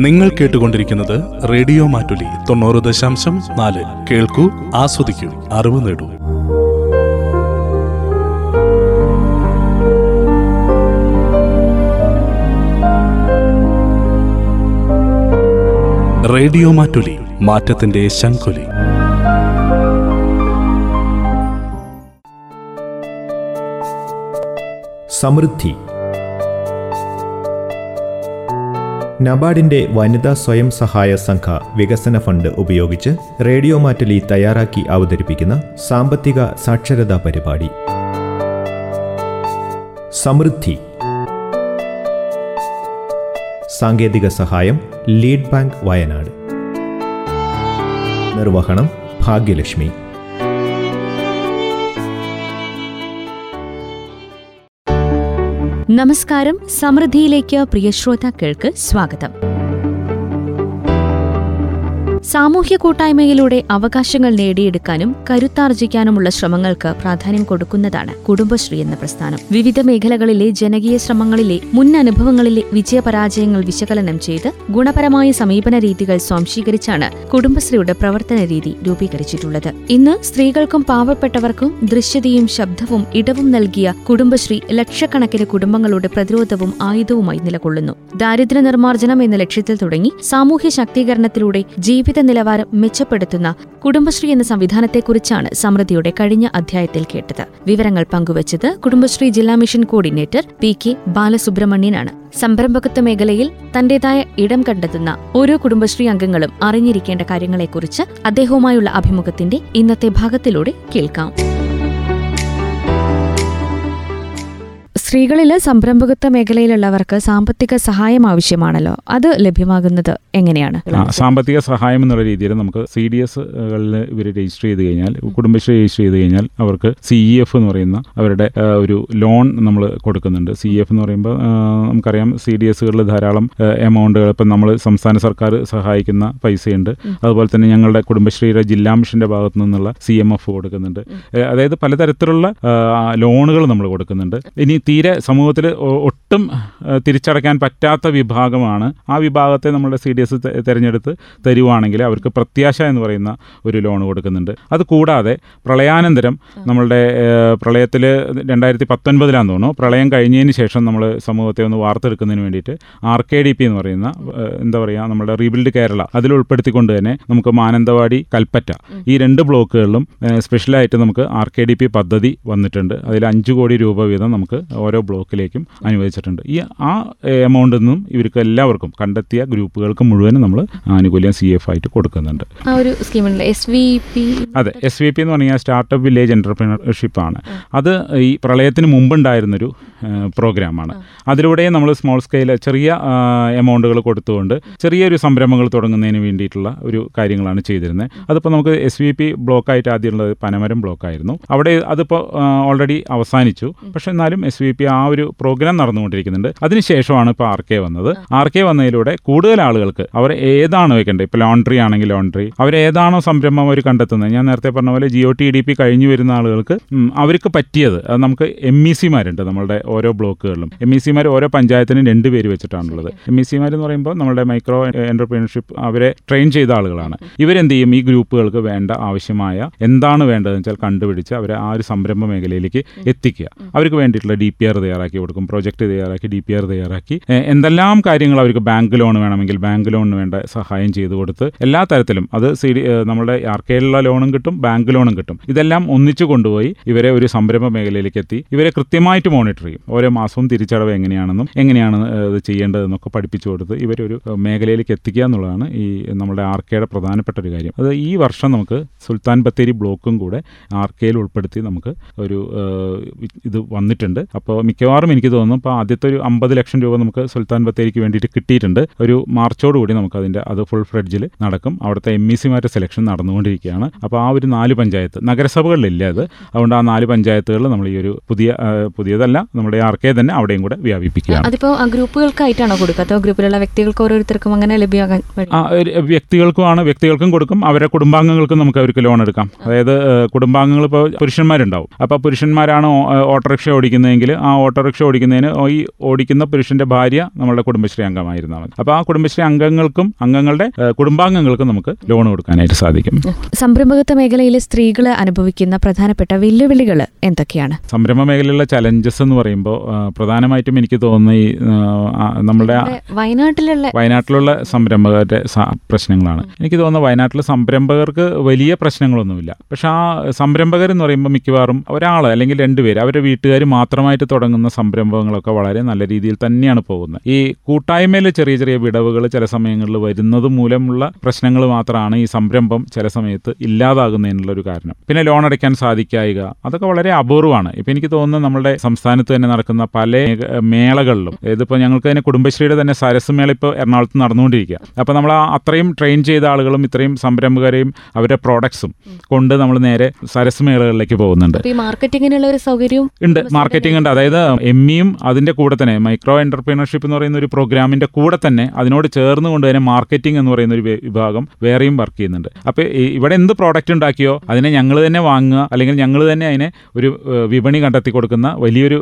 നിങ്ങൾ കേട്ടുകൊണ്ടിരിക്കുന്നത് റേഡിയോ മാറ്റുലി തൊണ്ണൂറ് ദശാംശം നാല്. കേൾക്കൂ ആസ്വദിക്കൂ അറിവ് നേടൂ. റേഡിയോ മാറ്റുലി മാറ്റത്തിന്റെ ശംഖുലി. സമൃദ്ധി നബാർഡിന്റെ വനിതാ സ്വയം സഹായ സംഘ വികസന ഫണ്ട് ഉപയോഗിച്ച് റേഡിയോ മാറ്റലി തയ്യാറാക്കി അവതരിപ്പിക്കുന്ന സാമ്പത്തിക സാക്ഷരതാ പരിപാടി. സമൃദ്ധി. സാങ്കേതിക സഹായം ലീഡ് ബാങ്ക് വയനാട്. നിർവഹണം ഭാഗ്യലക്ഷ്മി. നമസ്കാരം സമൃദ്ധിയിലേക്ക് പ്രിയ ശ്രോതാക്കൾക്ക് സ്വാഗതം. സാമൂഹ്യ കൂട്ടായ്മയിലൂടെ അവകാശങ്ങൾ നേടിയെടുക്കാനും കരുത്താർജിക്കാനുമുള്ള ശ്രമങ്ങൾക്ക് പ്രാധാന്യം കൊടുക്കുന്നതാണ് കുടുംബശ്രീ എന്ന പ്രസ്ഥാനം. വിവിധ മേഖലകളിലെ ജനകീയ ശ്രമങ്ങളിലെ മുൻ അനുഭവങ്ങളിലെ വിജയപരാജയങ്ങൾ വിശകലനം ചെയ്ത് ഗുണപരമായ സമീപന രീതികൾ സ്വാംശീകരിച്ചാണ് കുടുംബശ്രീയുടെ പ്രവർത്തന രീതി രൂപീകരിച്ചിട്ടുള്ളത്. ഇന്ന് സ്ത്രീകൾക്കും പാവപ്പെട്ടവർക്കും ദൃശ്യതയും ശബ്ദവും ഇടവും നൽകിയ കുടുംബശ്രീ ലക്ഷക്കണക്കിന് കുടുംബങ്ങളുടെ പ്രതിരോധവും ആയുധവുമായി നിലകൊള്ളുന്നു. ദാരിദ്ര്യ നിർമ്മാർജനം എന്ന ലക്ഷ്യത്തിൽ തുടങ്ങി സാമൂഹ്യ ശാക്തീകരണത്തിലൂടെ നിലവാരം മെച്ചപ്പെടുത്തുന്ന കുടുംബശ്രീ എന്ന സംവിധാനത്തെക്കുറിച്ചാണ് സമൃദ്ധിയുടെ കഴിഞ്ഞ അധ്യായത്തിൽ കേട്ടത്. വിവരങ്ങൾ പങ്കുവച്ചത് കുടുംബശ്രീ ജില്ലാ മിഷൻ കോർഡിനേറ്റർ പി കെ ബാലസുബ്രഹ്മണ്യനാണ്. സംരംഭകത്വ മേഖലയിൽ തന്റേതായ ഇടം കണ്ടെത്തുന്ന ഓരോ കുടുംബശ്രീ അംഗങ്ങളും അറിഞ്ഞിരിക്കേണ്ട കാര്യങ്ങളെക്കുറിച്ച് അദ്ദേഹവുമായുള്ള അഭിമുഖത്തിന്റെ ഇന്നത്തെ ഭാഗത്തിലൂടെ കേൾക്കാം. സ്ത്രീകളിൽ സംരംഭകത്വ മേഖലയിലുള്ളവർക്ക് സാമ്പത്തിക സഹായം ആവശ്യമാണല്ലോ. അത് ലഭ്യമാകുന്നത് എങ്ങനെയാണ്? സാമ്പത്തിക സഹായം എന്നുള്ള രീതിയിൽ നമുക്ക് സി ഡി എസ്കളിൽ ഇവർ രജിസ്റ്റർ ചെയ്ത് കഴിഞ്ഞാൽ കുടുംബശ്രീ രജിസ്റ്റർ ചെയ്ത് കഴിഞ്ഞാൽ അവർക്ക് സി ഇ എഫ് എന്ന് പറയുന്ന അവരുടെ ഒരു ലോൺ നമ്മൾ കൊടുക്കുന്നുണ്ട്. സി എഫ് എന്ന് പറയുമ്പോൾ നമുക്കറിയാം സി ഡി എസുകളിൽ ധാരാളം എമൗണ്ടുകൾ ഇപ്പം നമ്മൾ സംസ്ഥാന സർക്കാർ സഹായിക്കുന്ന പൈസയുണ്ട്. അതുപോലെ തന്നെ ഞങ്ങളുടെ കുടുംബശ്രീയുടെ ജില്ലാ മിഷന്റെ ഭാഗത്തു നിന്നുള്ള സി എം എഫ് കൊടുക്കുന്നുണ്ട്. അതായത് പലതരത്തിലുള്ള ലോണുകൾ നമ്മൾ കൊടുക്കുന്നുണ്ട്. ഇനി തീരെ സമൂഹത്തിൽ ഒട്ടും തിരിച്ചടക്കാൻ തിരിച്ചടയ്ക്കാൻ പറ്റാത്ത വിഭാഗമാണ്. ആ വിഭാഗത്തെ നമ്മുടെ സി ഡി എസ് തിരഞ്ഞെടുത്ത് തരുവാണെങ്കിൽ അവർക്ക് പ്രത്യാശ എന്ന് പറയുന്ന ഒരു ലോൺ കൊടുക്കുന്നുണ്ട്. അത് കൂടാതെ പ്രളയാനന്തരം നമ്മളുടെ പ്രളയത്തിൽ രണ്ടായിരത്തി പത്തൊൻപതിലാന്ന് തോന്നുന്നു. പ്രളയം കഴിഞ്ഞതിന് ശേഷം നമ്മൾ സമൂഹത്തെ ഒന്ന് വാർത്തെടുക്കുന്നതിന് വേണ്ടിയിട്ട് ആർ കെ ഡി പി എന്ന് പറയുന്ന എന്താ പറയുക നമ്മുടെ റീബിൽഡ് കേരള അതിൽ ഉൾപ്പെടുത്തിക്കൊണ്ട് തന്നെ നമുക്ക് മാനന്തവാടി കൽപ്പറ്റ ഈ രണ്ട് ബ്ലോക്കുകളിലും സ്പെഷ്യലായിട്ട് നമുക്ക് ആർ കെ ഡി പി പദ്ധതി വന്നിട്ടുണ്ട്. അതിൽ അഞ്ച് കോടി രൂപ വീതം നമുക്ക് ഓരോ ബ്ലോക്കിലേക്കും അനുവദിച്ചിട്ടുണ്ട്. ഈ ആ എമൗണ്ടിൽ നിന്നും ഇവർക്ക് എല്ലാവർക്കും കണ്ടെത്തിയ ഗ്രൂപ്പുകൾക്ക് മുഴുവനും നമ്മൾ ആനുകൂല്യം സി എഫ് ആയിട്ട് കൊടുക്കുന്നുണ്ട്. ആ ഒരു സ്കീമുണ്ട് എസ് വി പി അതെ. എസ് വി പി എന്ന് പറഞ്ഞാൽ സ്റ്റാർട്ടപ്പ് വില്ലേജ് എന്റർപ്രീനർഷിപ്പാണ് അത് ഈ പ്രളയത്തിന് മുമ്പുണ്ടായിരുന്നൊരു പ്രോഗ്രാമാണ്. അതിലൂടെ നമ്മൾ സ്മോൾ സ്കെയിൽ ചെറിയ എമൗണ്ടുകൾ കൊടുത്തുകൊണ്ട് ചെറിയൊരു സംരംഭങ്ങൾ തുടങ്ങുന്നതിന് വേണ്ടിയിട്ടുള്ള ഒരു കാര്യങ്ങളാണ് ചെയ്തിരുന്നത്. അതിപ്പോൾ നമുക്ക് എസ് വി പി ബ്ലോക്കായിട്ട് ആദ്യമുള്ളത് പനമരം ബ്ലോക്കായിരുന്നു അവിടെ അതിപ്പോൾ ഓൾറെഡി അവസാനിച്ചു. പക്ഷേ എന്നാലും എസ് വി പി ആ ഒരു പ്രോഗ്രാം നടന്നുകൊണ്ടിരിക്കുന്നുണ്ട്. അതിനുശേഷമാണ് ഇപ്പോൾ ആർ കെ വന്നത്. ആർ കെ വന്നതിലൂടെ കൂടുതൽ ആളുകൾക്ക് അവർ ഏതാണ് വെക്കേണ്ടത് ഇപ്പോൾ ലോണ്ടറി ആണെങ്കിൽ ലോണ്ടറി അവർ ഏതാണോ സംരംഭം അവർ കണ്ടെത്തുന്നത്? ഞാൻ നേരത്തെ പറഞ്ഞ പോലെ ജിയോ ടി ഡി പി കഴിഞ്ഞു വരുന്ന ആളുകൾക്ക് അവർക്ക് പറ്റിയത് അത് നമുക്ക് എം ഇ സിമാരുണ്ട് നമ്മളുടെ ഓരോ ബ്ലോക്കുകളിലും. എം ഇ സിമാർ ഓരോ പഞ്ചായത്തിനും രണ്ട് പേര് വെച്ചിട്ടാണുള്ളത്. എം ഇ സിമാർ എന്ന് പറയുമ്പോൾ നമ്മുടെ മൈക്രോ എന്റർപ്രീനർഷിപ്പ് അവരെ ട്രെയിൻ ചെയ്ത ആളുകളാണ്. ഇവരെന്ത് ചെയ്യും ഈ ഗ്രൂപ്പുകൾക്ക് വേണ്ട ആവശ്യമായ എന്താണ് വേണ്ടതെന്ന് വെച്ചാൽ കണ്ടുപിടിച്ച് അവരെ ആ ഒരു സംരംഭ മേഖലയിലേക്ക് എത്തിക്കുക. അവർക്ക് വേണ്ടിയിട്ടുള്ള ഡി പി ആർ തയ്യാറാക്കി കൊടുക്കും പ്രോജക്റ്റ് തയ്യാറാക്കി ഡി പി ആർ തയ്യാറാക്കി. എന്തെല്ലാം കാര്യങ്ങൾ അവർക്ക് ബാങ്ക് ലോൺ വേണമെങ്കിൽ ബാങ്ക് ലോണിന് വേണ്ട സഹായം ചെയ്തു കൊടുത്ത് എല്ലാ തരത്തിലും അത് സി ഡി നമ്മുടെ ആർ കെയിലുള്ള ലോണും കിട്ടും ബാങ്ക് ലോണും കിട്ടും. ഇതെല്ലാം ഒന്നിച്ചു കൊണ്ടുപോയി ഇവരെ ഒരു സംരംഭ മേഖലയിലേക്ക് എത്തി. ഇവരെ കൃത്യമായിട്ട് മോണിറ്റർ ചെയ്യും. ഓരോ മാസവും തിരിച്ചടവ് എങ്ങനെയാണെന്നും എങ്ങനെയാണ് ഇത് ചെയ്യേണ്ടതെന്നൊക്കെ പഠിപ്പിച്ചു കൊടുത്ത് ഇവരൊരു മേഖലയിലേക്ക് എത്തിക്കുക എന്നുള്ളതാണ് ഈ നമ്മുടെ ആർ കെയുടെ പ്രധാനപ്പെട്ട ഒരു കാര്യം. അത് ഈ വർഷം നമുക്ക് സുൽത്താൻ ബത്തേരി ബ്ലോക്കും കൂടെ ആർ കെയിൽ ഉൾപ്പെടുത്തി നമുക്ക് ഒരു ഇത് വന്നിട്ടുണ്ട്. അപ്പോൾ മിക്കവാറും എനിക്ക് തോന്നുന്നു ഇപ്പോൾ ആദ്യത്തെ ഒരു അമ്പത് ലക്ഷം രൂപ നമുക്ക് സുൽത്താൻ ബത്തേരിക്ക് വേണ്ടിയിട്ട് കിട്ടിയിട്ടുണ്ട്. ഒരു മാർച്ചോടുകൂടി നമുക്ക് അതിന്റെ അത് ഫുൾ ഫ്രെഡ്ജിൽ നടക്കും. അവിടുത്തെ എം ഇ സിമാരുടെ സെലക്ഷൻ നടന്നുകൊണ്ടിരിക്കുകയാണ്. അപ്പോൾ ആ ഒരു നാല് പഞ്ചായത്ത് നഗരസഭകളിലില്ല അത് അതുകൊണ്ട് ആ നാല് പഞ്ചായത്തുകളിൽ നമ്മൾ ഈ ഒരു പുതിയ പുതിയതല്ല നമ്മൾ നമ്മുടെ ആർ കെ തന്നെ അവിടെയും കൂടെ വ്യാപിപ്പിക്കുകയാണ്. അതിപ്പോ ആ ഗ്രൂപ്പുകൾക്കായിട്ടാണോ കൊടുക്കുക? അതോ ഗ്രൂപ്പിലുള്ള വ്യക്തികൾക്ക് ഓരോരുത്തർക്കും അങ്ങനെ ലഭ്യമാകാൻ വ്യക്തികൾക്കുമാണ് വ്യക്തികൾക്കും കൊടുക്കും. അവരെ കുടുംബാംഗങ്ങൾക്കും നമുക്ക് അവർക്ക് ലോൺ എടുക്കാം. അതായത് കുടുംബാംഗങ്ങൾ ഇപ്പോൾ പുരുഷന്മാരുണ്ടാവും. അപ്പോൾ പുരുഷന്മാരാണ് ഓട്ടോറിക്ഷ ഓടിക്കുന്നതെങ്കിൽ ആ ഓട്ടോറിക്ഷ ഓടിക്കുന്നതിന് ഈ ഓടിക്കുന്ന പുരുഷന്റെ ഭാര്യ നമ്മളുടെ കുടുംബശ്രീ അംഗമായിരുന്നാൽ മതി. അപ്പോൾ ആ കുടുംബശ്രീ അംഗങ്ങൾക്കും അംഗങ്ങളുടെ കുടുംബാംഗങ്ങൾക്കും നമുക്ക് ലോൺ കൊടുക്കാനായിട്ട് സാധിക്കും. സംരംഭകത്വ മേഖലയിലെ സ്ത്രീകൾ അനുഭവിക്കുന്ന പ്രധാനപ്പെട്ട വെല്ലുവിളികൾ എന്തൊക്കെയാണ്? സംരംഭ മേഖലയിലുള്ള ചലഞ്ചസ് എന്ന് പറയുമ്പോൾ ആ, പ്രധാനമായിട്ടും എനിക്ക് തോന്നുന്ന ഈ നമ്മുടെ വയനാട്ടിലുള്ള വയനാട്ടിലുള്ള സംരംഭകരുടെ പ്രശ്നങ്ങളാണ്. എനിക്ക് തോന്നുന്നു വയനാട്ടിലെ സംരംഭകർക്ക് വലിയ പ്രശ്നങ്ങളൊന്നുമില്ല. പക്ഷെ ആ സംരംഭകർ എന്ന് പറയുമ്പോൾ മിക്കവാറും ഒരാൾ അല്ലെങ്കിൽ രണ്ടുപേര് അവരുടെ വീട്ടുകാർ മാത്രമായിട്ട് തുടങ്ങുന്ന സംരംഭങ്ങളൊക്കെ വളരെ നല്ല രീതിയിൽ തന്നെയാണ് പോകുന്നത്. ഈ കൂട്ടായ്മയിൽ ചെറിയ ചെറിയ വിടവുകൾ ചില സമയങ്ങളിൽ വരുന്നത് മൂലമുള്ള പ്രശ്നങ്ങൾ മാത്രമാണ് ഈ സംരംഭം ചില സമയത്ത് ഇല്ലാതാകുന്നതിനുള്ള ഒരു കാരണം. പിന്നെ ലോൺ അടയ്ക്കാൻ സാധിക്കായിക അതൊക്കെ വളരെ അപൂർവമാണ്. ഇപ്പം എനിക്ക് തോന്നുന്നു നമ്മുടെ സംസ്ഥാനത്ത് തന്നെ നടക്കുന്ന പല മേളകളിലും. ഇതിപ്പോൾ ഞങ്ങൾക്ക് തന്നെ കുടുംബശ്രീയുടെ തന്നെ സരസ് മേള ഇപ്പോൾ എറണാകുളത്ത് നടന്നുകൊണ്ടിരിക്കുക അപ്പോൾ നമ്മൾ അത്രയും ട്രെയിൻ ചെയ്ത ആളുകളും ഇത്രയും സംരംഭകരെയും അവരുടെ പ്രോഡക്ട്സും കൊണ്ട് നമ്മൾ നേരെ സരസ് മേളകളിലേക്ക് പോകുന്നുണ്ട്. സൗകര്യം മാർക്കറ്റിങ്ങിനുള്ള ഒരു സൗകര്യവും ഉണ്ട്. മാർക്കറ്റിംഗ് ഉണ്ട്. അതായത് എം ഇയും അതിന്റെ കൂടെ തന്നെ മൈക്രോ എന്റർപ്രീനർഷിപ്പ് എന്ന് പറയുന്ന ഒരു പ്രോഗ്രാമിന്റെ കൂടെ തന്നെ അതിനോട് ചേർന്ന് കൊണ്ട് തന്നെ മാർക്കറ്റിംഗ് എന്ന് പറയുന്ന ഒരു വിഭാഗം വേറെയും വർക്ക് ചെയ്യുന്നുണ്ട്. അപ്പോൾ ഇവിടെ എന്ത് പ്രോഡക്റ്റ് ഉണ്ടാക്കിയോ അതിനെ ഞങ്ങൾ തന്നെ വാങ്ങുക അല്ലെങ്കിൽ ഞങ്ങൾ തന്നെ അതിനെ ഒരു വിപണി കണ്ടെത്തി കൊടുക്കുന്ന വലിയൊരു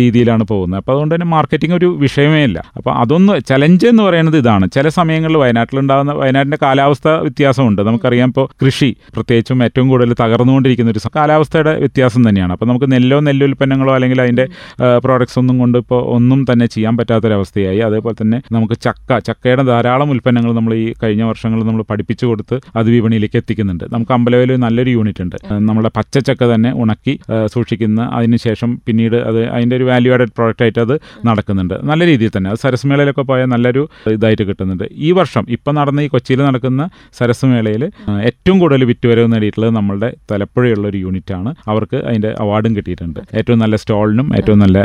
രീതിയിലാണ് പോകുന്നത്. അപ്പോൾ അതുകൊണ്ട് തന്നെ മാർക്കറ്റിംഗ് ഒരു വിഷയമേ ഇല്ല. അപ്പോൾ അതൊന്ന് ചലഞ്ച് എന്ന് പറയുന്നത് ഇതാണ്. ചില സമയങ്ങളിൽ വയനാട്ടിലുണ്ടാകുന്ന വയനാട്ടിന്റെ കാലാവസ്ഥ വ്യത്യാസമുണ്ട്. നമുക്കറിയാം ഇപ്പോൾ കൃഷി പ്രത്യേകിച്ചും ഏറ്റവും കൂടുതൽ തകർന്നുകൊണ്ടിരിക്കുന്ന ഒരു കാലാവസ്ഥയുടെ വ്യത്യാസം തന്നെയാണ്. അപ്പോൾ നമുക്ക് നെല്ലോ നെല്ലുൽപ്പന്നങ്ങളോ അല്ലെങ്കിൽ അതിന്റെ പ്രോഡക്ട്സ് ഒന്നും കൊണ്ട് ഇപ്പോൾ ഒന്നും തന്നെ ചെയ്യാൻ പറ്റാത്തൊരവസ്ഥയായി. അതേപോലെ തന്നെ നമുക്ക് ചക്ക ചക്കയുടെ ധാരാളം ഉൽപ്പന്നങ്ങൾ നമ്മൾ ഈ കഴിഞ്ഞ വർഷങ്ങളിൽ നമ്മൾ പഠിപ്പിച്ചു കൊടുത്ത് അത് വിപണിയിലേക്ക് എത്തിക്കുന്നുണ്ട്. നമുക്ക് അമ്പലവയിൽ നല്ലൊരു യൂണിറ്റ് ഉണ്ട്. നമ്മുടെ പച്ചച്ചക്ക തന്നെ ഉണക്കി സൂക്ഷിക്കുന്ന അതിനുശേഷം പിന്നീട് അത് അതിന്റെ ഒരു വാല്യൂ ആഡഡ് പ്രോഡക്റ്റ് ആയിട്ട് അത് നടക്കുന്നുണ്ട്. നല്ല രീതിയിൽ തന്നെ. അത് സരസ്മേളയിലൊക്കെ പോയാൽ നല്ലൊരു ഇതായിട്ട് കിട്ടുന്നുണ്ട്. ഈ വർഷം ഇപ്പം നടന്ന ഈ കൊച്ചിയിൽ നടക്കുന്ന സരസ്മേളയിൽ ഏറ്റവും കൂടുതൽ വിറ്റുവരവ് നേടിയിട്ടുള്ളത് നമ്മളുടെ തലപ്പുഴയുള്ള ഒരു യൂണിറ്റാണ് അവർക്ക് അതിന്റെ അവാർഡും കിട്ടിയിട്ടുണ്ട്. ഏറ്റവും നല്ല സ്റ്റോളിനും ഏറ്റവും നല്ല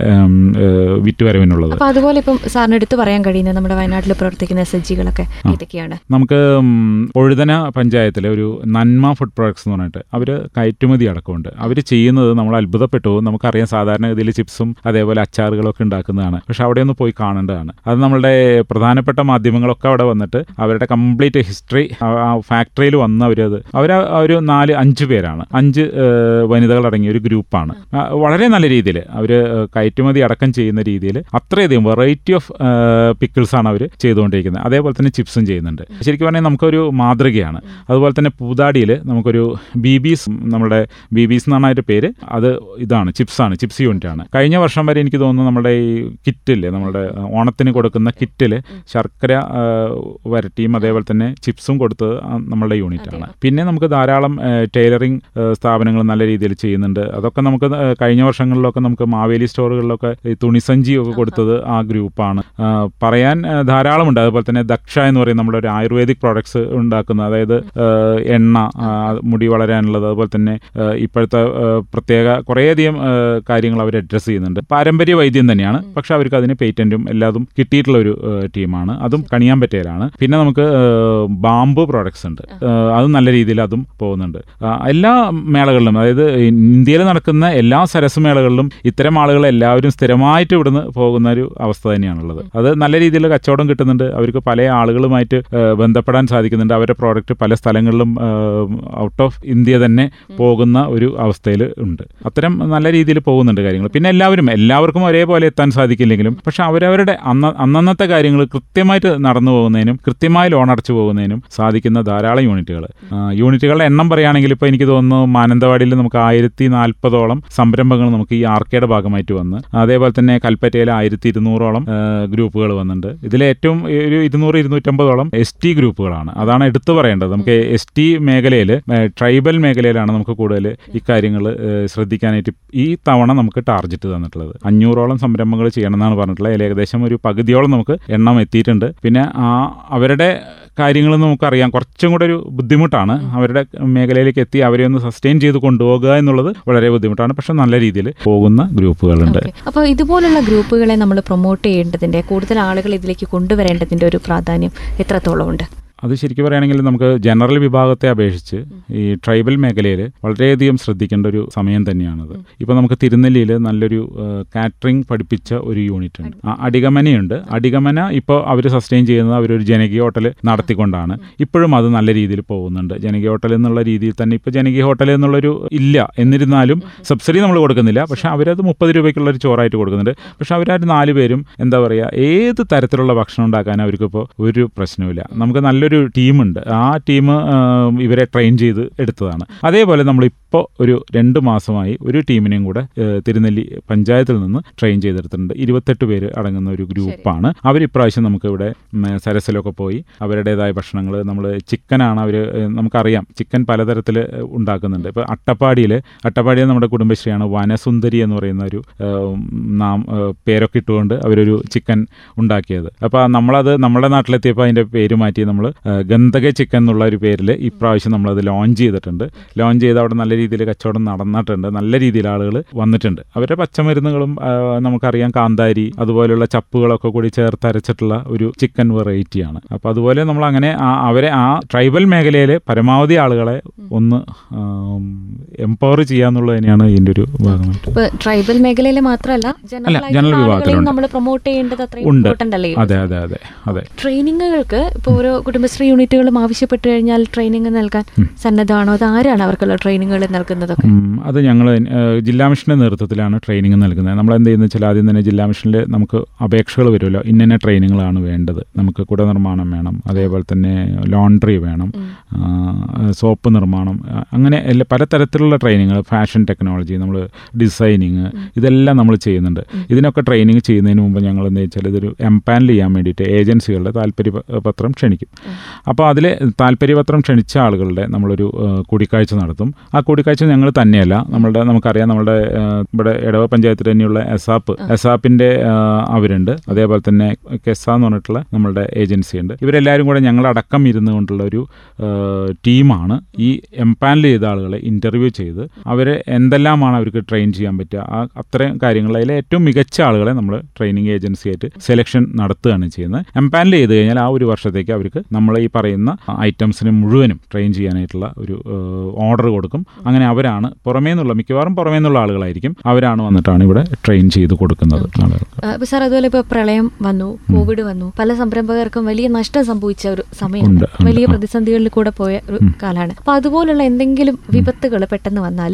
വിറ്റ് വരവിനുള്ളത് വിറ്റുവരവിനുള്ളത്. അതുപോലെ ഇപ്പം സാറിന് എടുത്തു പറയാൻ കഴിയുന്നത് നമ്മുടെ വയനാട്ടിൽ പ്രവർത്തിക്കുന്ന എസ് എച്ച് ജികളൊക്കെ ഇതൊക്കെയാണ് നമുക്ക് ഒഴുതന പഞ്ചായത്തിലെ ഒരു നന്മ ഫുഡ് പ്രോഡക്ട്സ് എന്ന് പറഞ്ഞിട്ട് അവർ കയറ്റുമതി അടക്കമുണ്ട്. അവർ ചെയ്യുന്നത് നമ്മൾ അത്ഭുതപ്പെട്ടു. നമുക്കറിയാം സാധാരണ ഇതിൽ ചിപ്സും അതേപോലെ അച്ചാറുകളൊക്കെ ഉണ്ടാക്കുന്നതാണ്. പക്ഷെ അവിടെ ഒന്ന് പോയി കാണേണ്ടതാണ്. അത് നമ്മളുടെ പ്രധാനപ്പെട്ട മാധ്യമങ്ങളൊക്കെ അവിടെ വന്നിട്ട് അവരുടെ കംപ്ലീറ്റ് ഹിസ്റ്ററി ഫാക്ടറിയിൽ വന്ന് അവരത് അവർ ഒരു നാല് അഞ്ച് പേരാണ്. അഞ്ച് വനിതകൾ അടങ്ങിയ ഒരു ഗ്രൂപ്പാണ്. വളരെ നല്ല രീതിയിൽ അവർ കയറ്റുമതി അടക്കം ചെയ്യുന്ന രീതിയിൽ അത്രയധികം വെറൈറ്റി ഓഫ് പിക്കിൾസ് ആണ് അവർ ചെയ്തുകൊണ്ടിരിക്കുന്നത്. അതേപോലെ തന്നെ ചിപ്സും ചെയ്യുന്നുണ്ട്. ശരിക്കും പറഞ്ഞാൽ നമുക്കൊരു മാതൃകയാണ്. അതുപോലെ തന്നെ പൂതാടിയിൽ നമുക്കൊരു ബി ബീസ് നമ്മുടെ ബി ബീസ് എന്നാണ് അതിന്റെ പേര് അത് ഇതാണ് ചിപ്സാണ് ചിപ്സ് യൂണിറ്റ് ആണ് കഴിഞ്ഞ വർഷം വരെ എനിക്ക് തോന്നുന്നു നമ്മുടെ ഈ കിറ്റില്ലേ നമ്മുടെ ഓണത്തിന് കൊടുക്കുന്ന കിറ്റിൽ ശർക്കര വരട്ടിയും അതേപോലെ തന്നെ ചിപ്സും കൊടുത്തത് നമ്മളുടെ യൂണിറ്റാണ്. പിന്നെ നമുക്ക് ധാരാളം ടൈലറിംഗ് സ്ഥാപനങ്ങൾ നല്ല രീതിയിൽ ചെയ്യുന്നുണ്ട്. അതൊക്കെ നമുക്ക് കഴിഞ്ഞ വർഷങ്ങളിലൊക്കെ നമുക്ക് മാവേലി സ്റ്റോറുകളിലൊക്കെ ഈ തുണിസഞ്ചി ഒക്കെ കൊടുത്തത് ആ ഗ്രൂപ്പാണ്. പറയാൻ ധാരാളം ധാരാളമുണ്ട്. അതുപോലെ തന്നെ ദക്ഷ എന്ന് പറയും നമ്മുടെ ഒരു ആയുർവേദിക് പ്രോഡക്ട്സ് ഉണ്ടാക്കുന്ന അതായത് എണ്ണ മുടി വളരാനുള്ളത് അതുപോലെ തന്നെ ഇപ്പോഴത്തെ പ്രത്യേക കുറേയധികം കാര്യങ്ങൾ അവർ അഡ്രസ്സ് ചെയ്യുന്നുണ്ട്. പാരമ്പര്യ വൈദ്യം തന്നെയാണ്. പക്ഷെ അവർക്ക് അതിന് പേറ്റന്റും എല്ലാതും കിട്ടിയിട്ടുള്ള ഒരു ടീമാണ്. അതും കണിയാൻ പറ്റിയലാണ് പിന്നെ നമുക്ക് ബാമ്പ് ബാംബു പ്രോഡക്ട്സ് ഉണ്ട്. അത് നല്ല രീതിയിൽ അതും പോകുന്നുണ്ട്. എല്ലാ മേളകളിലും അതായത് ഇന്ത്യയിൽ നടക്കുന്ന എല്ലാ സരസ് മേളകളിലും ഇത്തരം ആളുകൾ എല്ലാവരും സ്ഥിരമായിട്ട് ഇവിടുന്ന് പോകുന്ന ഒരു അവസ്ഥ തന്നെയാണുള്ളത്. അത് നല്ല രീതിയിൽ കച്ചവടം കിട്ടുന്നുണ്ട്. അവർക്ക് പല ആളുകളുമായിട്ട് ബന്ധപ്പെടാൻ സാധിക്കുന്നുണ്ട്. അവരുടെ പ്രോഡക്റ്റ് പല സ്ഥലങ്ങളിലും ഔട്ട് ഓഫ് ഇന്ത്യ തന്നെ പോകുന്ന ഒരു അവസ്ഥയിൽ ഉണ്ട്. അത്തരം നല്ല രീതിയിൽ പോകുന്നുണ്ട് കാര്യങ്ങൾ. പിന്നെ എല്ലാവരും എല്ലാവർക്കും ഒരേപോലെ എത്താൻ സാധിക്കില്ലെങ്കിലും പക്ഷെ അവരവരുടെ അന്ന അന്നന്നത്തെ കാര്യങ്ങൾ കൃത്യമായിട്ട് നടന്നു പോകുന്നതിനും കൃത്യമായി ലോൺ അടച്ചു പോകുന്നതിനും സാധിക്കുന്ന ധാരാളം യൂണിറ്റുകൾ. യൂണിറ്റുകളുടെ എണ്ണം പറയുകയാണെങ്കിൽ ഇപ്പോൾ എനിക്ക് തോന്നുന്നു മാനന്തവാടിയിൽ നമുക്ക് ആയിരത്തി നാൽപ്പതോളം സംരംഭങ്ങൾ നമുക്ക് ഈ ആർക്കേഡ് ഭാഗമായിട്ട് വന്ന് അതേപോലെ തന്നെ കൽപ്പറ്റയിൽ ആയിരത്തി ഇരുന്നൂറോളം ഗ്രൂപ്പുകൾ വന്നിട്ടുണ്ട്. ഇതിൽ ഏറ്റവും ഒരു ഇരുന്നൂറ് ഇരുന്നൂറ്റമ്പതോളം എസ് ടി ഗ്രൂപ്പുകളാണ്. അതാണ് എടുത്തു പറയേണ്ടത്. നമുക്ക് എസ് ടി മേഖലയിൽ ട്രൈബൽ മേഖലയിലാണ് നമുക്ക് കൂടുതൽ ഇക്കാര്യങ്ങൾ ശ്രദ്ധിക്കാനായിട്ട് ഈ തവണ നമുക്ക് ടാർഗറ്റ് തന്നിട്ടുള്ളത് അഞ്ഞൂറോളം സംരംഭങ്ങൾ ചെയ്യണമെന്നാണ് പറഞ്ഞിട്ടുള്ളത്. ഏകദേശം ഒരു പകുതിയോളം നമുക്ക് എണ്ണം എത്തിയിട്ടുണ്ട്. പിന്നെ ആ അവരുടെ കാര്യങ്ങൾ നമുക്കറിയാം. കുറച്ചും കൂടെ ഒരു ബുദ്ധിമുട്ടാണ്. അവരുടെ മേഖലയിലേക്ക് എത്തി അവരെ ഒന്ന് സസ്റ്റെയിൻ ചെയ്ത് കൊണ്ടുപോകുക എന്നുള്ളത് വളരെ ബുദ്ധിമുട്ടാണ്. പക്ഷെ നല്ല രീതിയിൽ പോകുന്ന ഗ്രൂപ്പുകളുണ്ട്. അപ്പോൾ ഇതുപോലുള്ള ഗ്രൂപ്പുകളെ നമ്മൾ പ്രൊമോട്ട് ചെയ്യേണ്ടതിന്റെ കൂടുതൽ ആളുകൾ ഇതിലേക്ക് കൊണ്ടുവരേണ്ടതിന്റെ ഒരു പ്രാധാന്യം എത്രത്തോളം ഉണ്ട് അത് ശരിക്കും പറയുകയാണെങ്കിൽ നമുക്ക് ജനറൽ വിഭാഗത്തെ അപേക്ഷിച്ച് ഈ ട്രൈബൽ മേഖലയിൽ വളരെയധികം ശ്രദ്ധിക്കേണ്ട ഒരു സമയം തന്നെയാണത്. ഇപ്പോൾ നമുക്ക് തിരുനെല്ലിയിൽ നല്ലൊരു കാറ്ററിംഗ് പഠിപ്പിച്ച ഒരു യൂണിറ്റ് ഉണ്ട് ആ, അടികമന അടിഗമന ഇപ്പോൾ അവർ സസ്റ്റെയിൻ ചെയ്യുന്നത് അവരൊരു ജനകീയ ഹോട്ടൽ നടത്തിക്കൊണ്ടാണ്. ഇപ്പോഴും അത് നല്ല രീതിയിൽ പോകുന്നുണ്ട്. ജനകീയ ഹോട്ടൽ എന്നുള്ള രീതിയിൽ തന്നെ ഇപ്പോൾ ജനകീയ ഹോട്ടൽ എന്നുള്ളൊരു ഇല്ല. എന്നിരുന്നാലും സബ്സിഡി നമ്മൾ കൊടുക്കുന്നില്ല. പക്ഷെ അവരത് മുപ്പത് രൂപയ്ക്കുള്ള ഒരു ചോറായിട്ട് കൊടുക്കുന്നുണ്ട്. പക്ഷെ അവരൊരു നാല് പേരും എന്താ പറയുക ഏത് തരത്തിലുള്ള ഭക്ഷണം ഉണ്ടാക്കാൻ അവർക്കിപ്പോൾ ഒരു പ്രശ്നവുമില്ല. നമുക്ക് നല്ലൊരു ടീമുണ്ട്. ആ ടീം ഇവരെ ട്രെയിൻ ചെയ്ത് എടുത്തതാണ്. അതേപോലെ നമ്മളിപ്പോൾ ഒരു രണ്ട് മാസമായി ഒരു ടീമിനെയും കൂടെ തിരുനെല്ലി പഞ്ചായത്തിൽ നിന്ന് ട്രെയിൻ ചെയ്തെടുത്തിട്ടുണ്ട്. ഇരുപത്തെട്ട് പേര് അടങ്ങുന്ന ഒരു ഗ്രൂപ്പാണ്. അവർ ഇപ്രാവശ്യം നമുക്ക് ഇവിടെ സരസിലൊക്കെ പോയി അവരുടേതായ ഭക്ഷണങ്ങൾ നമ്മൾ ചിക്കനാണ് അവർ നമുക്കറിയാം. ചിക്കൻ പലതരത്തിൽ ഉണ്ടാക്കുന്നുണ്ട്. ഇപ്പോൾ അട്ടപ്പാടിയിൽ അട്ടപ്പാടിയിൽ നമ്മുടെ കുടുംബശ്രീയാണ് വനസുന്ദരി എന്ന് പറയുന്ന ഒരു നാം പേരൊക്കെ ഇട്ടുകൊണ്ട് അവരൊരു ചിക്കൻ ഉണ്ടാക്കിയത്. അപ്പോൾ നമ്മളത് നമ്മുടെ നാട്ടിലെത്തിയപ്പോൾ അതിന്റെ പേര് മാറ്റി നമ്മൾ ഗന്ധക ചിക്കൻ എന്നുള്ള ഒരു പേരിൽ ഇപ്രാവശ്യം നമ്മളത് ലോഞ്ച് ചെയ്തിട്ടുണ്ട്. ലോഞ്ച് ചെയ്ത് അവിടെ നല്ല രീതിയിൽ കച്ചവടം നടന്നിട്ടുണ്ട്. നല്ല രീതിയിൽ ആളുകൾ വന്നിട്ടുണ്ട്. അവരുടെ പച്ചമരുന്നുകളും നമുക്കറിയാം കാന്താരി അതുപോലെയുള്ള ചപ്പുകളൊക്കെ കൂടി ചേർത്ത് അരച്ചിട്ടുള്ള ഒരു ചിക്കൻ വെറൈറ്റിയാണ്. അപ്പോൾ അതുപോലെ നമ്മൾ അങ്ങനെ അവരെ ആ ട്രൈബൽ മേഖലയിലെ പരമാവധി ആളുകളെ ഒന്ന് എംപവർ ചെയ്യാന്നുള്ളത് തന്നെയാണ് ഇതിന്റെ ഒരു ഭാഗമായിട്ട്. ട്രൈബൽ മേഖലയിൽ മാത്രമല്ല അല്ല, ജനറൽ വിഭാഗത്തിലുണ്ട്. അതെ അതെ അതെ അതെ. ട്രെയിനിങ്ങുകൾക്ക് ഇപ്പോൾ ഓരോ കുടുംബശ്രീ യൂണിറ്റുകളും ആവശ്യപ്പെട്ടു കഴിഞ്ഞാൽ ട്രെയിനിങ് നൽകാൻ സന്നദ്ധമാണോ? അത് ആരാണ് അവർക്കുള്ള ട്രെയിനിങ്ങുകൾ നൽകുന്നതൊക്കെ. അത് ഞങ്ങൾ ജില്ലാ മിഷന്റെ നേതൃത്വത്തിലാണ് ട്രെയിനിങ് നൽകുന്നത്. നമ്മൾ എന്ത് ചെയ്യുന്നത് വെച്ചാൽ ആദ്യം തന്നെ ജില്ലാ മിഷനിൽ നമുക്ക് അപേക്ഷകൾ വരുമല്ലോ. ഇന്ന ട്രെയിനിങ്ങുകളാണ് വേണ്ടത്. നമുക്ക് കുട നിർമ്മാണം വേണം. അതേപോലെ തന്നെ ലോണ്ടറി വേണം. സോപ്പ് നിർമ്മാണം. അങ്ങനെ എല്ലാ പലതരത്തിലുള്ള ട്രെയിനിങ്ങൾ ഫാഷൻ ടെക്നോളജി നമ്മൾ ഡിസൈനിങ് ഇതെല്ലാം നമ്മൾ ചെയ്യുന്നുണ്ട്. ഇതിനൊക്കെ ട്രെയിനിങ് ചെയ്യുന്നതിന് മുമ്പ് ഞങ്ങൾ എന്താ വെച്ചാൽ ഇതൊരു എംപാനൽ ചെയ്യാൻ വേണ്ടിയിട്ട് ഏജൻസികളുടെ താല്പര്യ പത്രം ക്ഷണിക്കും അപ്പോൾ അതിൽ താല്പര്യപത്രം ക്ഷണിച്ച ആളുകളുടെ നമ്മളൊരു കൂടിക്കാഴ്ച നടത്തും. ആ കൂടിക്കാഴ്ച ഞങ്ങൾ തന്നെയല്ല. നമ്മളുടെ നമുക്കറിയാം നമ്മുടെ ഇവിടെ ഇടവ പഞ്ചായത്തിൽ തന്നെയുള്ള എസാപ്പ്. എസാപ്പിന്റെ അവരുണ്ട്. അതേപോലെ തന്നെ കെസ എന്ന് പറഞ്ഞിട്ടുള്ള നമ്മളുടെ ഏജൻസി ഉണ്ട്. ഇവരെല്ലാവരും കൂടെ ഞങ്ങളടക്കം ഇരുന്നു കൊണ്ടുള്ള ഒരു ടീമാണ്. ഈ എംപാനൽ ചെയ്ത ആളുകളെ ഇന്റർവ്യൂ ചെയ്ത് അവരെ എന്തെല്ലാമാണ് അവർക്ക് ട്രെയിൻ ചെയ്യാൻ പറ്റുക ആ അത്രയും കാര്യങ്ങൾ. അതിലെ ഏറ്റവും മികച്ച ആളുകളെ നമ്മൾ ട്രെയിനിങ് ഏജൻസി ആയിട്ട് സെലക്ഷൻ നടത്തുകയാണ് ചെയ്യുന്നത്. എംപാനൽ ചെയ്ത് കഴിഞ്ഞാൽ ആ ഒരു വർഷത്തേക്ക് അവർക്ക് നമ്മൾ ഈ പറയുന്ന ഐറ്റംസിന് മുഴുവനും ട്രെയിൻ ചെയ്യാനായിട്ടുള്ള ഒരു ഓർഡർ കൊടുക്കും. അങ്ങനെ അവരാണ് പുറമേ നിന്നുള്ള മിക്കവാറും പുറമേ നിന്നുള്ള ആളുകളായിരിക്കും അവരാണ് വന്നിട്ടാണ് ഇവിടെ ട്രെയിൻ ചെയ്ത് കൊടുക്കുന്നത് സാർ അതുപോലെ ഇപ്പൊ പ്രളയം വന്നു കോവിഡ് വന്നു. പല സംരംഭകർക്കും വലിയ നഷ്ടം സംഭവിച്ച ഒരു ഉണ്ട്. വലിയ പ്രതിസന്ധികളിൽ കൂടെ പോയ ഒരു കാലാണ്. അപ്പൊ അതുപോലുള്ള എന്തെങ്കിലും വിപത്തുകൾ പെട്ടെന്ന് വന്നാൽ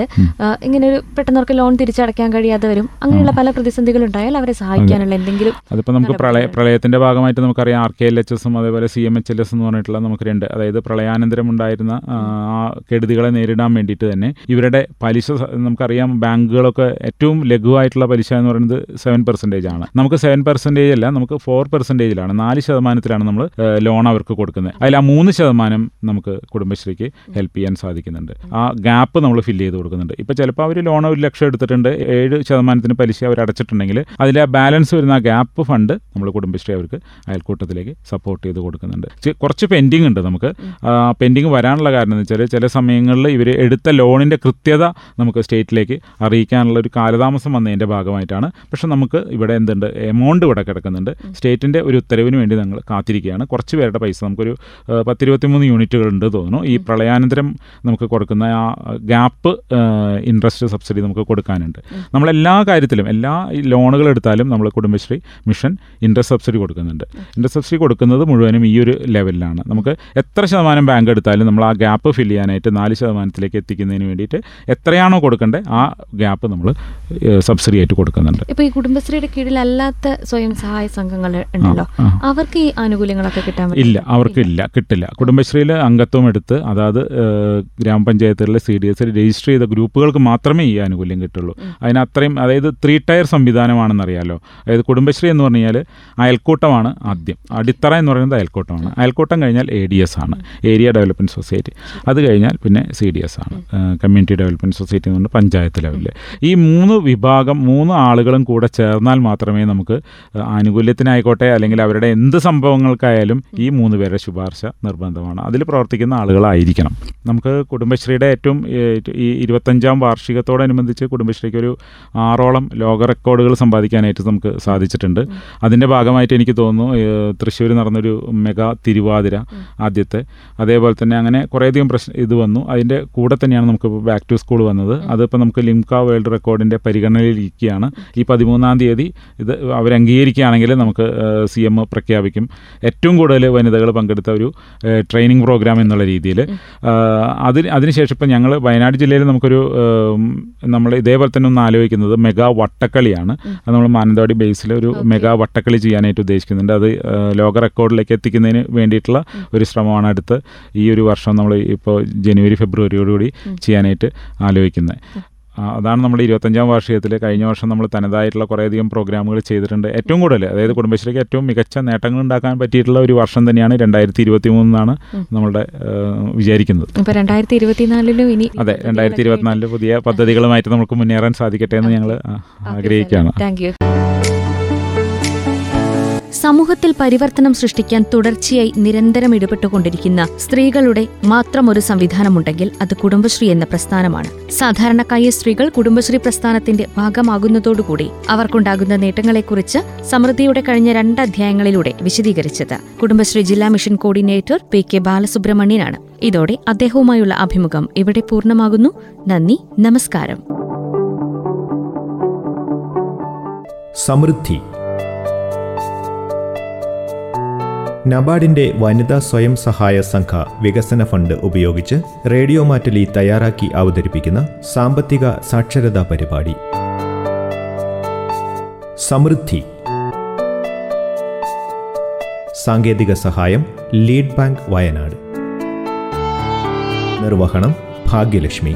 ഇങ്ങനെ ഒരു പെട്ടെന്ന് അവർക്ക് ലോൺ തിരിച്ചടയ്ക്കാൻ കഴിയാതെ വരും. അങ്ങനെയുള്ള പല പ്രതിസന്ധികൾ ഉണ്ടായാൽ അവരെ സഹായിക്കാനുള്ള എന്തെങ്കിലും അതിപ്പോൾ നമുക്ക് പ്രളയ. പ്രളയത്തിന്റെ ഭാഗമായിട്ട് നമുക്കറിയാം ആർ കെ എൽ എച്ച് എസും അതേപോലെ C M H L S എന്ന് പറഞ്ഞിട്ടുള്ള നമുക്ക് രണ്ട് അതായത് പ്രളയാനന്തരം ഉണ്ടായിരുന്ന ആ, ആ കെടുതികളെ നേരിടാൻ വേണ്ടിയിട്ട് തന്നെ ഇവരുടെ പലിശ നമുക്കറിയാം ബാങ്കുകളൊക്കെ ഏറ്റവും ലഘുവായിട്ടുള്ള പലിശ എന്ന് പറയുന്നത് സെവൻ പെർസെന്റേജ് ആണ്. നമുക്ക് സെവൻ പെർസെന്റേജ് അല്ല നമുക്ക് ഫോർ പെർസെന്റേജിലാണ് നാല് ശതമാനത്തിലാണ് നമ്മൾ ലോൺ അവർക്ക് കൊടുക്കുന്നത്. അതിൽ ആ മൂന്ന് ശതമാനം നമുക്ക് കുടുംബശ്രീക്ക് ഹെൽപ്പ് ചെയ്യാൻ സാധിക്കുന്നുണ്ട്. ആ ഗ്യാപ്പ് നമ്മൾ ഫില്ല് ചെയ്ത് കൊടുക്കുന്നുണ്ട്. ഇപ്പോൾ ചിലപ്പോൾ അവർ ലോൺ ഒരു ലക്ഷം എടുത്തിട്ടുണ്ട് ഏഴ് ശതമാനത്തിന് പലിശ അവർ അടച്ചിട്ടുണ്ടെങ്കിൽ അതിലെ ബാലൻസ് വരുന്ന ആ ഗ്യാപ്പ് ഫണ്ട് നമ്മൾ കുടുംബശ്രീ അവർക്ക് അയൽക്കൂട്ടത്തിലേക്ക് സപ്പോർട്ട് ചെയ്ത് കൊടുക്കുന്നുണ്ട്. കുറച്ച് പെൻഡിങ് ഉണ്ട് നമുക്ക്. പെൻഡിങ് വരാനുള്ള കാരണം എന്ന് വെച്ചാൽ ചില സമയങ്ങളിൽ ഇവർ എടുത്ത ലോണിന്റെ കൃത്യത നമുക്ക് സ്റ്റേറ്റിലേക്ക് അറിയിക്കാനുള്ള ഒരു കാലതാമസം വന്നതിന്റെ ഭാഗമായിട്ടാണ്. പക്ഷേ നമുക്ക് ഇവിടെ എന്തുണ്ട്? എമൗണ്ട് ഇവിടെ കിടക്കുന്നുണ്ട്. സ്റ്റേറ്റിന്റെ ഒരു ഉത്തരവിന് വേണ്ടി നമ്മൾ കാത്തിരിക്കുകയാണ്. കുറച്ച് പേരുടെ പൈസ നമുക്കൊരു പത്തിരുപത്തിമൂന്ന് യൂണിറ്റുകൾ ഉണ്ട് തോന്നുന്നു. ഈ പ്രളയാനന്തരം നമുക്ക് കൊടുക്കുന്ന ആ ഗ്യാപ്പ് ഇൻട്രസ്റ്റ് സബ്സിഡി നമുക്ക് കൊടുക്കാനുണ്ട്. നമ്മളെല്ലാ കാര്യത്തിലും എല്ലാ ലോണുകൾ എടുത്താലും നമ്മൾ കുടുംബശ്രീ മിഷൻ ഇൻട്രസ്റ്റ് സബ്സിഡി കൊടുക്കുന്നുണ്ട്. ഇൻട്രസ്റ്റ് സബ്സിഡി കൊടുക്കുന്നത് മുഴുവനും ഈ ഒരു ലെവലിലാണ്. നമുക്ക് എത്ര ശതമാനം ബാങ്ക് എടുത്താലും നമ്മൾ ആ ഗ്യാപ്പ് ഫില്ല് ചെയ്യാനായിട്ട് നാല് ശതമാനത്തിലേക്ക് എത്തിക്കുന്നതിന് വേണ്ടിയിട്ട് എത്രയാണോ കൊടുക്കേണ്ടത് ആ ഗ്യാപ്പ് നമ്മൾ സബ്സിഡി ആയിട്ട് കൊടുക്കുന്നുണ്ട്. ഇപ്പൊ ഈ കുടുംബശ്രീയുടെ കീഴിലല്ലാത്ത സ്വയം സഹായ സംഘങ്ങൾ ഉണ്ടല്ലോ. അവർക്ക് ഈ ആനുകൂല്യങ്ങളൊക്കെ കിട്ടാൻ? ഇല്ല അവർക്കില്ല കിട്ടില്ല. കുടുംബശ്രീയിൽ അംഗത്വം എടുത്ത് അതായത് ഗ്രാമപഞ്ചായത്തുകളിലെ സി ഡി എസിൽ രജിസ്റ്റർ ചെയ്ത ഗ്രൂപ്പുകൾക്ക് മാത്രമേ ഈ ആനുകൂല്യം കിട്ടുള്ളൂ. അതിന് അത്രയും അതായത് ത്രീ ടയർ സംവിധാനമാണെന്നറിയാലോ. അതായത് കുടുംബശ്രീ എന്ന് പറഞ്ഞു കഴിഞ്ഞാൽ അയൽക്കൂട്ടമാണ് ആദ്യം. അടിത്തറ എന്ന് പറയുന്നത് അയൽക്കൂട്ടമാണ്. അയൽക്കൂട്ടം കഴിഞ്ഞാൽ എ ഡി എസ് ആണ്. ഏരിയ ഡെവലപ്മെന്റ് സൊസൈറ്റി അത് കഴിഞ്ഞാൽ പിന്നെ സി ഡി എസ് ആണ്. കമ്മ്യൂണിറ്റി ഡെവലപ്മെന്റ് സൊസൈറ്റി എന്നുണ്ട് പഞ്ചായത്ത് ലെവലിൽ ഈ മൂന്ന് വിഭാഗം മൂന്ന് ആളുകളും കൂടെ ചേർന്നാൽ മാത്രമേ നമുക്ക് ആനുകൂല്യത്തിനായിക്കോട്ടെ അല്ലെങ്കിൽ അവരുടെ എന്ത് സംഭവങ്ങൾക്കായാലും ഈ മൂന്ന് പേരുടെ ശുപാർശ നിർബന്ധമാണ്. അതിൽ പ്രവർത്തിക്കുന്ന ആളുകളായിരിക്കണം. നമുക്ക് കുടുംബശ്രീയുടെ ഏറ്റവും ഈ ഇരുപത്തഞ്ചാം വാർഷികത്തോടനുബന്ധിച്ച് കുടുംബശ്രീക്ക് ഒരു ആറോളം ലോക റെക്കോർഡുകൾ സമ്പാദിക്കാനായിട്ട് നമുക്ക് സാധിച്ചിട്ടുണ്ട്. അതിന്റെ ഭാഗമായിട്ട് എനിക്ക് തോന്നുന്നു തൃശ്ശൂർ നടന്നൊരു മെഗാ തിരുവാതിര ആദ്യത്തെ. അതേപോലെ തന്നെ അങ്ങനെ കുറേയധികം പ്രശ്നം ഇത് വന്നു. അതിന്റെ കൂടെ തന്നെയാണ് നമുക്ക് ബാക്ക് ടു സ്കൂൾ വന്നത്. അതിപ്പോൾ നമുക്ക് ലിംക വേൾഡ് റെക്കോർഡിന്റെ പരിഗണനയിലിരിക്കുകയാണ്. ഈ പതിമൂന്നാം തീയതി ഇത് അവർ അംഗീകരിക്കുകയാണെങ്കിൽ നമുക്ക് സി എം പ്രഖ്യാപിക്കും. ഏറ്റവും കൂടുതൽ വനിതകൾ പങ്കെടുത്ത ഒരു ട്രെയിനിങ് പ്രോഗ്രാം എന്നുള്ള രീതിയിൽ അതിന് അതിനുശേഷം ഇപ്പം ഞങ്ങൾ വയനാട് ജില്ലയിൽ നമുക്കൊരു നമ്മൾ ഇതേപോലെ തന്നെ ഒന്ന് ആലോചിക്കുന്നത് മെഗാ വട്ടക്കളിയാണ്. അത് നമ്മൾ മാനന്തവാടി ബേസിൽ ഒരു. മെഗാ വട്ടക്കളി ചെയ്യാനായിട്ട് ഉദ്ദേശിക്കുന്നുണ്ട്. അത് ലോക റെക്കോർഡിലേക്ക് എത്തിക്കുന്നതിന് വേണ്ടിയിട്ടുള്ള ഒരു ശ്രമമാണ് അടുത്ത് ഈ ഒരു വർഷം നമ്മൾ ഇപ്പോൾ ജനുവരി ഫെബ്രുവരിയോടുകൂടി ചെയ്യാനായിട്ട് ആലോചിക്കുന്നത്. അതാണ് നമ്മുടെ ഇരുപത്തഞ്ചാം വാർഷികത്തിൽ കഴിഞ്ഞ വർഷം നമ്മൾ തനതായിട്ടുള്ള കുറേയധികം പ്രോഗ്രാമുകൾ ചെയ്തിട്ടുണ്ട്. ഏറ്റവും കൂടുതൽ അതായത് കുടുംബശ്രീക്ക് ഏറ്റവും മികച്ച നേട്ടങ്ങൾ ഉണ്ടാക്കാൻ പറ്റിയിട്ടുള്ള ഒരു വർഷം തന്നെയാണ് രണ്ടായിരത്തി ഇരുപത്തി മൂന്നാണ് നമ്മളുടെ വിചാരിക്കുന്നത്. രണ്ടായിരത്തി ഇരുപത്തിനാലിലും ഇനി അതെ രണ്ടായിരത്തി ഇരുപത്തിനാലിൽ പുതിയ പദ്ധതികളുമായിട്ട് നമുക്ക് മുന്നേറാൻ സാധിക്കട്ടെ എന്ന് ഞങ്ങൾ ആഗ്രഹിക്കുകയാണ്. Thank you. സമൂഹത്തിൽ പരിവർത്തനം സൃഷ്ടിക്കാൻ തുടർച്ചയായി നിരന്തരം ഇടപെട്ടുകൊണ്ടിരിക്കുന്ന സ്ത്രീകളുടെ മാത്രം ഒരു സംവിധാനമുണ്ടെങ്കിൽ അത് കുടുംബശ്രീ എന്ന പ്രസ്ഥാനമാണ്. സാധാരണക്കായ സ്ത്രീകൾ കുടുംബശ്രീ പ്രസ്ഥാനത്തിന്റെ ഭാഗമാകുന്നതോടുകൂടി അവർക്കുണ്ടാകുന്ന നേട്ടങ്ങളെക്കുറിച്ച് സമൃദ്ധിയുടെ കഴിഞ്ഞ രണ്ട് അധ്യായങ്ങളിലൂടെ വിശദീകരിച്ചത് കുടുംബശ്രീ ജില്ലാ മിഷൻ കോർഡിനേറ്റർ പി കെ ബാലസുബ്രഹ്മണ്യനാണ്. ഇതോടെ അദ്ദേഹവുമായുള്ള അഭിമുഖം ഇവിടെ പൂർണമാകുന്നു. നന്ദി നമസ്കാരം. സമൃദ്ധി നബാർഡിന്റെ വനിതാ സ്വയം സഹായ സംഘ വികസന ഫണ്ട് ഉപയോഗിച്ച് റേഡിയോ മാറ്റലി തയ്യാറാക്കി അവതരിപ്പിക്കുന്ന സാമ്പത്തിക സാക്ഷരതാ പരിപാടി. സമൃദ്ധി. സാങ്കേതിക സഹായം ലീഡ് ബാങ്ക് വയനാട്. നിർവഹണം ഭാഗ്യലക്ഷ്മി.